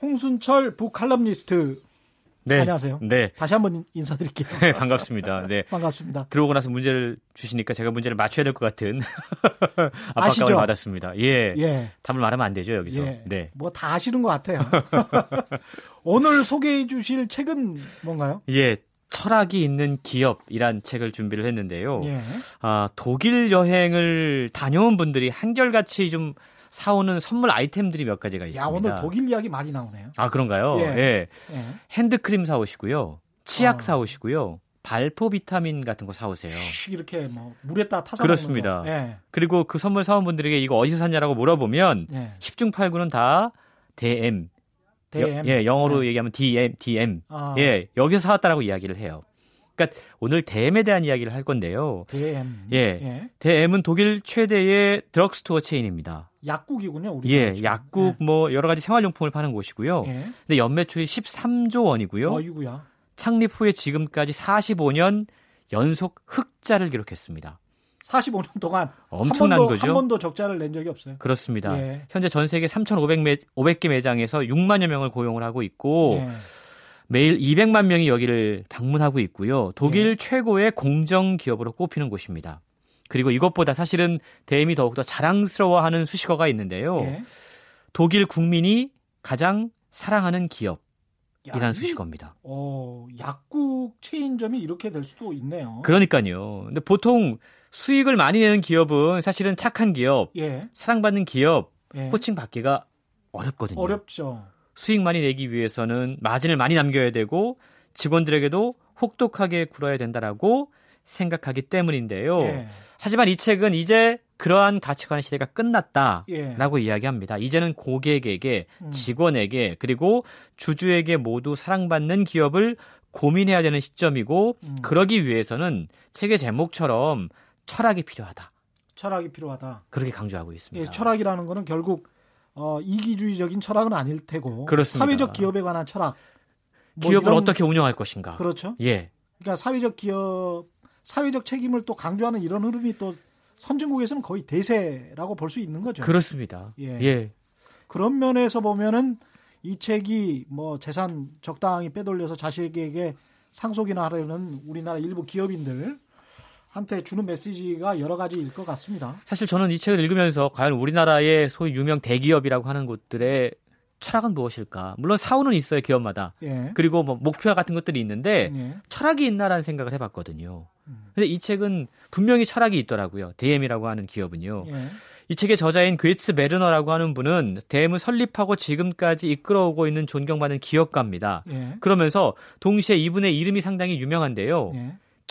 홍순철 북칼럼니스트 네. 안녕하세요. 네. 다시 한번 인사드릴게요. 네, 반갑습니다. 네. 반갑습니다. 들어오고 나서 문제를 주시니까 제가 문제를 맞춰야 될 것 같은 압박감을 받았습니다. 예. 예. 답을 말하면 안 되죠, 여기서. 예. 네. 뭐 다 아시는 것 같아요. 오늘 소개해 주실 책은 뭔가요? 예. 철학이 있는 기업이란 책을 준비를 했는데요. 예. 아, 독일 여행을 다녀온 분들이 한결같이 좀 사오는 선물 아이템들이 몇 가지가 있습니다. 야, 오늘 독일 이야기 많이 나오네요. 아, 그런가요? 예. 예. 예. 핸드크림 사오시고요. 치약 어. 사오시고요. 발포 비타민 같은 거 사오세요. 이렇게 뭐 물에다 타서 그렇습니다. 예. 그리고 그 선물 사온 분들에게 이거 어디서 샀냐라고 물어보면 예. 10중 8구는 다 DM, DM. 여, 예, 영어로 네. 얘기하면 DM, DM. 아. 예, 여기서 사왔다라고 이야기를 해요. 그러니까 오늘 DM에 대한 이야기를 할 건데요. DM. 예. 예. DM은 독일 최대의 드럭스토어 체인입니다. 약국이군요, 우리. 예, 약국 예. 뭐 여러 가지 생활용품을 파는 곳이고요. 예. 근데 연매출이 13조 원이고요. 어이구야. 창립 후에 지금까지 45년 연속 흑자를 기록했습니다. 45년 동안 엄청난 한 번도, 거죠. 한 번도 적자를 낸 적이 없어요. 그렇습니다. 예. 현재 전 세계 3,500개 매장에서 6만여 명을 고용을 하고 있고 예. 매일 200만 명이 여기를 방문하고 있고요. 독일 예. 최고의 공정 기업으로 꼽히는 곳입니다. 그리고 이것보다 사실은 대임이 더욱더 자랑스러워하는 수식어가 있는데요. 예. 독일 국민이 가장 사랑하는 기업. 이란 수식어입니다. 어, 약국 체인점이 이렇게 될 수도 있네요. 그러니까요. 근데 보통 수익을 많이 내는 기업은 사실은 착한 기업, 예. 사랑받는 기업, 예. 호칭 받기가 어렵거든요. 어렵죠. 수익 많이 내기 위해서는 마진을 많이 남겨야 되고 직원들에게도 혹독하게 굴어야 된다라고 생각하기 때문인데요. 예. 하지만 이 책은 이제 그러한 가치관의 시대가 끝났다라고 예. 이야기합니다. 이제는 고객에게, 음. 직원에게, 그리고 주주에게 모두 사랑받는 기업을 고민해야 되는 시점이고, 음. 그러기 위해서는 책의 제목처럼 철학이 필요하다. 철학이 필요하다. 그렇게 강조하고 있습니다. 예, 철학이라는 거는 결국 어, 이기주의적인 철학은 아닐 테고 그렇습니다. 사회적 기업에 관한 철학. 뭐 기업을 이런, 어떻게 운영할 것인가. 그렇죠. 예. 그러니까 사회적 기업, 사회적 책임을 또 강조하는 이런 흐름이 또 선진국에서는 거의 대세라고 볼 수 있는 거죠. 그렇습니다. 예. 예. 그런 면에서 보면은 이 책이 뭐 재산 적당히 빼돌려서 자식에게 상속이나 하려는 우리나라 일부 기업인들 한테 주는 메시지가 여러 가지일 것 같습니다. 사실 저는 이 책을 읽으면서 과연 우리나라의 소위 유명 대기업이라고 하는 곳들의 철학은 무엇일까? 물론 사후는 있어요 기업마다. 예. 그리고 뭐 목표 같은 것들이 있는데 예. 철학이 있나라는 생각을 해봤거든요. 음. 근데 이 책은 분명히 철학이 있더라고요. DM이라고 하는 기업은요. 예. 이 책의 저자인 괴츠 메르너라고 하는 분은 DM을 설립하고 지금까지 이끌어오고 있는 존경받는 기업가입니다. 예. 그러면서 동시에 이분의 이름이 상당히 유명한데요.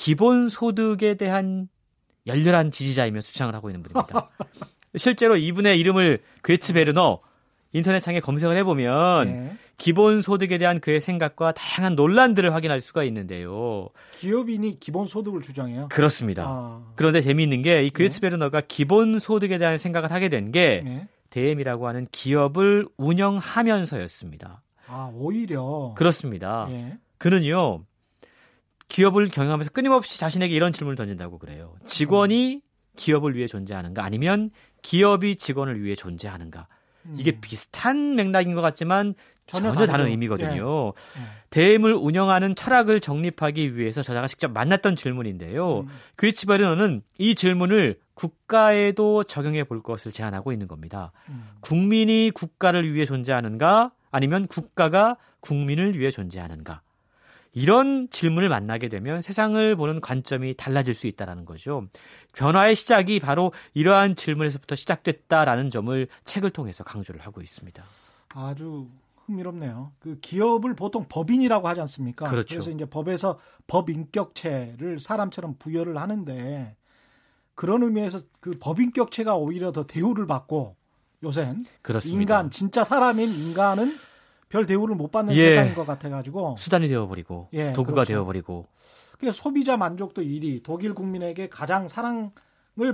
예. 기본 소득에 대한 열렬한 지지자이며 주장을 하고 있는 분입니다. 실제로 이분의 이름을 괴츠 베르너 인터넷창에 검색을 해보면 네. 기본 소득에 대한 그의 생각과 다양한 논란들을 확인할 수가 있는데요. 기업인이 기본 소득을 주장해요? 그렇습니다. 아. 그런데 재미있는 게이 그레츠 네. 베르너가 기본 소득에 대한 생각을 하게 된게 네. 대엠이라고 하는 기업을 운영하면서였습니다. 아 오히려 그렇습니다. 네. 그는요 기업을 경영하면서 끊임없이 자신에게 이런 질문을 던진다고 그래요. 직원이 기업을 위해 존재하는가 아니면 기업이 직원을 위해 존재하는가? 이게 음. 비슷한 맥락인 것 같지만 전혀, 전혀 다른 의미거든요. 예. 예. 대임을 운영하는 철학을 정립하기 위해서 저자가 직접 만났던 질문인데요. 음. 그리치바르너는 이 질문을 국가에도 적용해 볼 것을 제안하고 있는 겁니다. 음. 국민이 국가를 위해 존재하는가 아니면 국가가 국민을 위해 존재하는가? 이런 질문을 만나게 되면 세상을 보는 관점이 달라질 수 있다라는 거죠. 변화의 시작이 바로 이러한 질문에서부터 시작됐다라는 점을 책을 통해서 강조를 하고 있습니다. 아주 흥미롭네요. 그 기업을 보통 법인이라고 하지 않습니까? 그렇죠. 그래서 이제 법에서 법 인격체를 사람처럼 부여를 하는데 그런 의미에서 그 법인격체가 오히려 더 대우를 받고 요새는 그렇습니다. 인간 진짜 사람인 인간은 별 대우를 못 받는 예. 세상인 것 같아가지고 수단이 되어버리고 예, 도구가 그렇죠. 되어버리고 그 소비자 만족도 1위 독일 국민에게 가장 사랑을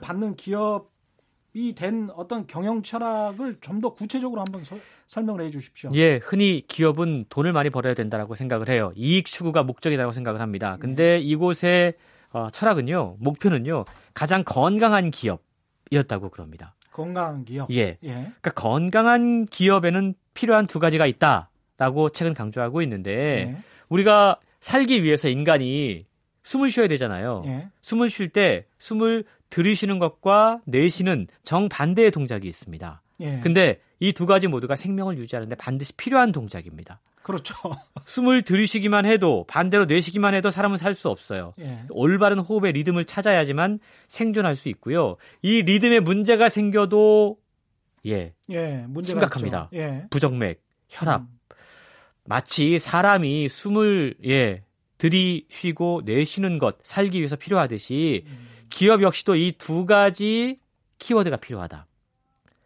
받는 기업이 된 어떤 경영 철학을 좀 더 구체적으로 한번 서, 설명을 해주십시오. 예, 흔히 기업은 돈을 많이 벌어야 된다라고 생각을 해요. 이익 추구가 목적이라고 생각을 합니다. 근데 예. 이곳의 어, 철학은요, 목표는요, 가장 건강한 기업이었다고 그럽니다. 건강한 기업. 예. 예. 그러니까 건강한 기업에는 필요한 두 가지가 있다라고 책은 강조하고 있는데 예. 우리가 살기 위해서 인간이 숨을 쉬어야 되잖아요. 예. 숨을 쉴 때 숨을 들이쉬는 것과 내쉬는 정반대의 동작이 있습니다. 예. 근데 이 두 가지 모두가 생명을 유지하는데 반드시 필요한 동작입니다. 그렇죠. 숨을 들이쉬기만 해도 반대로 내쉬기만 해도 사람은 살 수 없어요. 예. 올바른 호흡의 리듬을 찾아야지만 생존할 수 있고요. 이 리듬에 문제가 생겨도 예, 예 심각합니다. 예. 부정맥, 혈압. 음. 마치 사람이 숨을 예 들이쉬고 내쉬는 것 살기 위해서 필요하듯이 음. 기업 역시도 이 두 가지 키워드가 필요하다.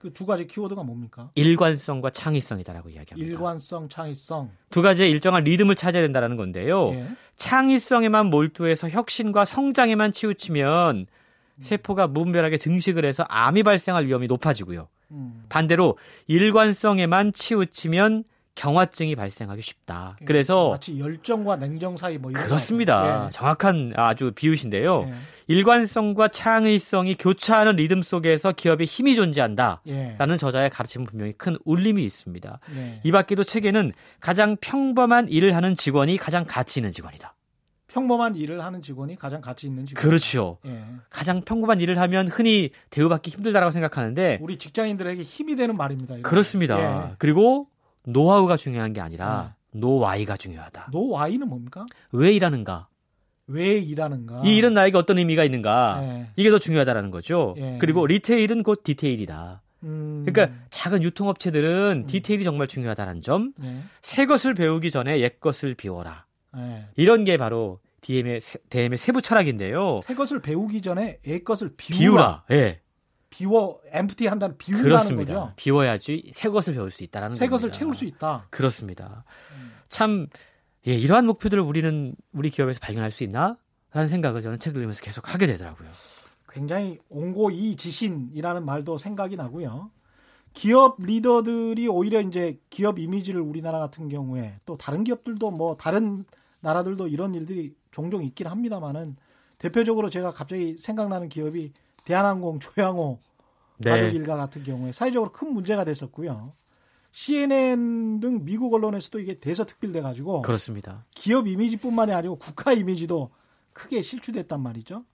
그 두 가지 키워드가 뭡니까? 일관성과 창의성이다라고 이야기합니다. 일관성, 창의성. 두 가지의 일정한 리듬을 찾아야 된다는 건데요. 예. 창의성에만 몰두해서 혁신과 성장에만 치우치면 음. 세포가 무분별하게 증식을 해서 암이 발생할 위험이 높아지고요. 음. 반대로 일관성에만 치우치면 경화증이 발생하기 쉽다. 예, 그래서 마치 열정과 냉정 사이 뭐 이런 그렇습니다. 예. 정확한 아주 비유신데요. 예. 일관성과 창의성이 교차하는 리듬 속에서 기업의 힘이 존재한다라는 예. 저자의 가르침은 분명히 큰 울림이 있습니다. 예. 이 밖에도 책에는 가장 평범한 일을 하는 직원이 가장 가치 있는 직원이다. 평범한 일을 하는 직원이 가장 가치 있는 직원. 그렇죠. 예. 가장 평범한 일을 하면 흔히 대우받기 힘들다라고 생각하는데 우리 직장인들에게 힘이 되는 말입니다. 그렇습니다. 예. 그리고 노하우가 중요한 게 아니라 네. 노와이가 중요하다. 노와이는 뭡니까? 왜 일하는가? 왜 일하는가? 이 일은 나에게 어떤 의미가 있는가? 네. 이게 더 중요하다라는 거죠. 네. 그리고 리테일은 곧 디테일이다. 음... 그러니까 작은 유통업체들은 음... 디테일이 정말 중요하다는 점. 네. 새 것을 배우기 전에 옛 것을 비워라. 네. 이런 게 바로 DM의 DM의 세부 철학인데요. 새 것을 배우기 전에 옛 것을 비우라. 비우라. 예. 비워 엠프티 한다는 비우라는 그렇습니다. 거죠. 비워야지 새 것을 배울 수 있다라는 새 것을 채울 수 있다. 그렇습니다. 음. 참 예, 이러한 목표들을 우리는 우리 기업에서 발견할 수 있나? 라는 생각을 저는 책을 읽으면서 계속 하게 되더라고요. 굉장히 옹고이지신이라는 말도 생각이 나고요. 기업 리더들이 오히려 이제 기업 이미지를 우리나라 같은 경우에 또 다른 기업들도 뭐 다른 나라들도 이런 일들이 종종 있긴 합니다만은 대표적으로 제가 갑자기 생각나는 기업이 대한항공 조양호 네. 가족 일가 같은 경우에 사회적으로 큰 문제가 됐었고요. CNN 등 미국 언론에서도 이게 대서특필돼 가지고 그렇습니다. 기업 이미지뿐만이 아니고 국가 이미지도 크게 실추됐단 말이죠.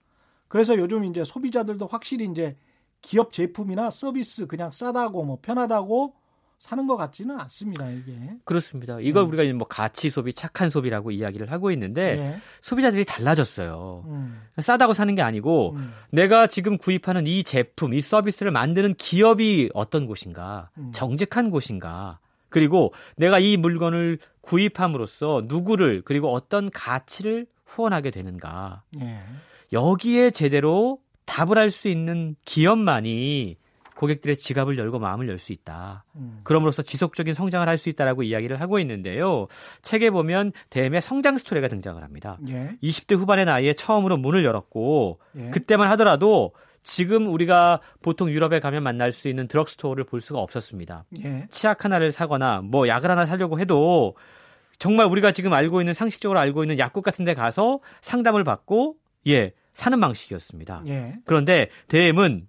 그래서 요즘 이제 소비자들도 확실히 이제 기업 제품이나 서비스 그냥 싸다고 뭐 편하다고 사는 것 같지는 않습니다, 이게. 그렇습니다. 이걸 음. 우리가 뭐 가치 소비, 착한 소비라고 이야기를 하고 있는데 네. 소비자들이 달라졌어요. 음. 싸다고 사는 게 아니고 음. 내가 지금 구입하는 이 제품, 이 서비스를 만드는 기업이 어떤 곳인가, 음. 정직한 곳인가, 그리고 내가 이 물건을 구입함으로써 누구를 그리고 어떤 가치를 후원하게 되는가. 네. 여기에 제대로 답을 할 수 있는 기업만이 고객들의 지갑을 열고 마음을 열 수 있다. 음. 그럼으로써 지속적인 성장을 할 수 있다라고 이야기를 하고 있는데요. 책에 보면 대매 성장 스토리가 등장을 합니다. 예. 20대 후반의 나이에 처음으로 문을 열었고 예. 그때만 하더라도 지금 우리가 보통 유럽에 가면 만날 수 있는 드럭스토어를 볼 수가 없었습니다. 예. 치약 하나를 사거나 뭐 약을 하나 사려고 해도 정말 우리가 지금 알고 있는 상식적으로 알고 있는 약국 같은 데 가서 상담을 받고 예, 사는 방식이었습니다. 예. 그런데 대엠은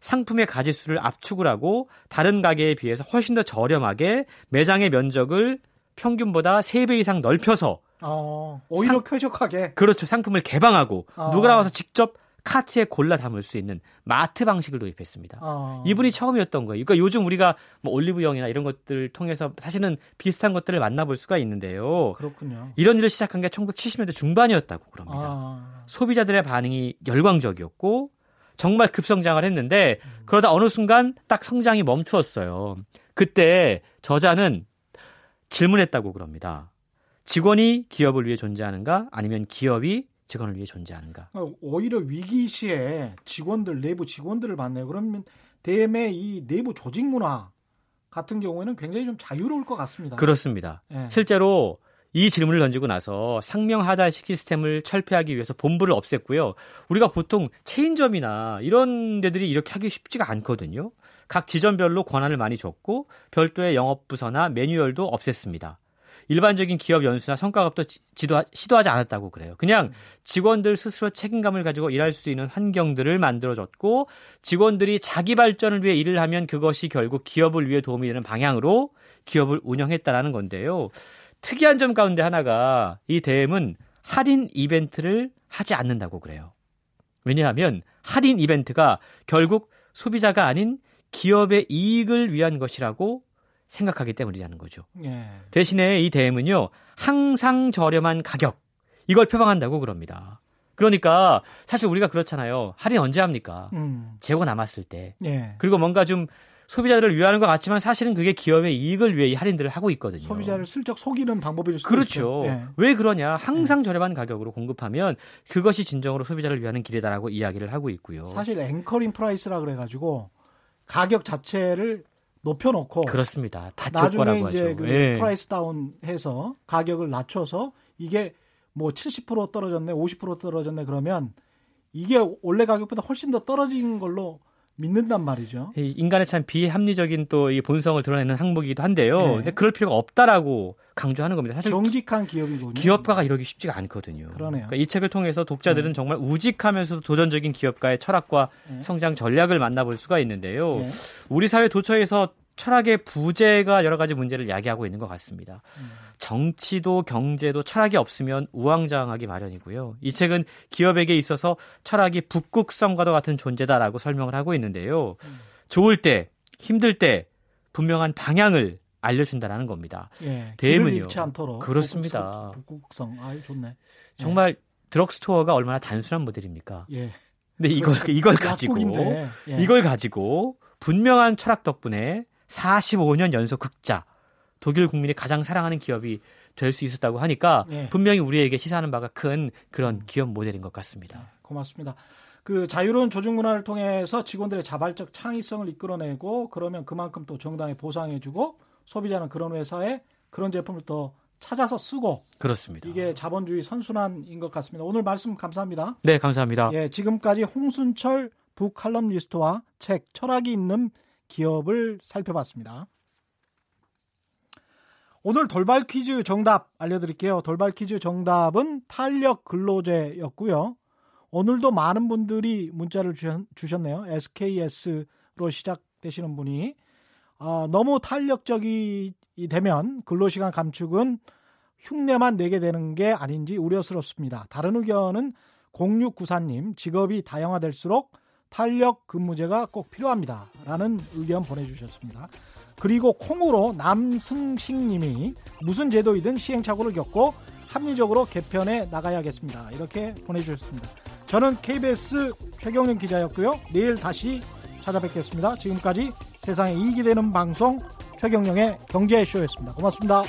상품의 가지수를 압축을 하고 다른 가게에 비해서 훨씬 더 저렴하게 매장의 면적을 평균보다 3배 이상 넓혀서 어, 오히려 상, 쾌적하게 그렇죠. 상품을 개방하고 어. 누가 나와서 직접 카트에 골라 담을 수 있는 마트 방식을 도입했습니다. 어. 이분이 처음이었던 거예요. 그러니까 요즘 우리가 뭐 올리브영이나 이런 것들 통해서 사실은 비슷한 것들을 만나볼 수가 있는데요. 그렇군요. 이런 일을 시작한 게 1970년대 중반이었다고 그럽니다. 아. 소비자들의 반응이 열광적이었고 정말 급성장을 했는데 그러다 어느 순간 딱 성장이 멈추었어요. 그때 저자는 질문했다고 그럽니다. 직원이 기업을 위해 존재하는가 아니면 기업이 직원을 위해 존재하는가? 어, 오히려 위기 시에 직원들 내부 직원들을 봤네요. 그러면 대매 이 내부 조직 문화 같은 경우에는 굉장히 좀 자유로울 것 같습니다. 그렇습니다. 네. 실제로 이 질문을 던지고 나서 상명 하달식 시스템을 철폐하기 위해서 본부를 없앴고요. 우리가 보통 체인점이나 이런 데들이 이렇게 하기 쉽지가 않거든요. 각 지점별로 권한을 많이 줬고 별도의 영업부서나 매뉴얼도 없앴습니다. 일반적인 기업 연수나 성과급도 지도 시도하지 않았다고 그래요. 그냥 직원들 스스로 책임감을 가지고 일할 수 있는 환경들을 만들어줬고 직원들이 자기 발전을 위해 일을 하면 그것이 결국 기업을 위해 도움이 되는 방향으로 기업을 운영했다라는 건데요. 특이한 점 가운데 하나가 이 대엠은 할인 이벤트를 하지 않는다고 그래요. 왜냐하면 할인 이벤트가 결국 소비자가 아닌 기업의 이익을 위한 것이라고 생각하기 때문이라는 거죠. 예. 대신에 이 대엠은요, 항상 저렴한 가격, 이걸 표방한다고 그럽니다. 그러니까 사실 우리가 그렇잖아요. 할인 언제 합니까? 음. 재고 남았을 때. 예. 그리고 뭔가 좀 소비자들을 위하는 것 같지만 사실은 그게 기업의 이익을 위해 이 할인들을 하고 있거든요. 소비자를 슬쩍 속이는 방법일 수도 그렇죠. 예. 왜 그러냐? 항상 예. 저렴한 가격으로 공급하면 그것이 진정으로 소비자를 위하는 길이다라고 이야기를 하고 있고요. 사실 anchoring price라 그래가지고 가격 자체를 높여놓고 그렇습니다. 나중에 이제 그 예. price down해서 가격을 낮춰서 이게 뭐 70% 떨어졌네, 50% 떨어졌네 그러면 이게 원래 가격보다 훨씬 더 떨어진 걸로 믿는단 말이죠. 인간의 참 비합리적인 또 이 본성을 드러내는 항목이기도 한데요. 네. 근데 그럴 필요가 없다라고 강조하는 겁니다. 사실 정직한 기업이군요. 기업가가 이러기 쉽지가 않거든요. 그러네요. 그러니까 이 책을 통해서 독자들은 네. 정말 우직하면서도 도전적인 기업가의 철학과 네. 성장 전략을 만나볼 수가 있는데요. 네. 우리 사회 도처에서 철학의 부재가 여러 가지 문제를 야기하고 있는 것 같습니다. 음. 정치도 경제도 철학이 없으면 우왕좌왕하기 마련이고요. 이 책은 기업에게 있어서 철학이 북극성과도 같은 존재다라고 설명을 하고 있는데요. 음. 좋을 때, 힘들 때 분명한 방향을 알려준다라는 겁니다. 예, 대문이요. 않도록 그렇습니다. 북극성, 아 좋네. 정말 예. 드럭스토어가 얼마나 단순한 모델입니까? 예. 근데 이걸 이걸 가지고 예. 이걸 가지고 분명한 철학 덕분에 45년 연속 극자 독일 국민이 가장 사랑하는 기업이 될 수 있었다고 하니까 네. 분명히 우리에게 시사하는 바가 큰 그런 기업 모델인 것 같습니다. 네, 고맙습니다. 그 자유로운 조직 문화를 통해서 직원들의 자발적 창의성을 이끌어내고 그러면 그만큼 또 정당에 보상해주고 소비자는 그런 회사에 그런 제품을 더 찾아서 쓰고 그렇습니다. 이게 자본주의 선순환인 것 같습니다. 오늘 말씀 감사합니다. 네, 감사합니다. 예, 지금까지 홍순철 북칼럼니스트와 책 철학이 있는 기업을 살펴봤습니다. 오늘 돌발 퀴즈 정답 알려드릴게요. 돌발 퀴즈 정답은 탄력 근로제였고요. 오늘도 많은 분들이 문자를 주셨 네요. SKS로 시작되시는 분이 어, 너무 탄력적이 되면 근로시간 감축은 흉내만 내게 되는 게 아닌지 우려스럽습니다. 다른 의견은 0694님, 직업이 다양화될수록 탄력 근무제가 꼭 필요합니다. 라는 의견 보내주셨습니다. 그리고 콩으로 남승식 님이 무슨 제도이든 시행착오를 겪고 합리적으로 개편해 나가야겠습니다. 이렇게 보내주셨습니다. 저는 KBS 최경련 기자였고요. 내일 다시 찾아뵙겠습니다. 지금까지 세상에 이익이 되는 방송 최경령의 경제쇼였습니다. 고맙습니다.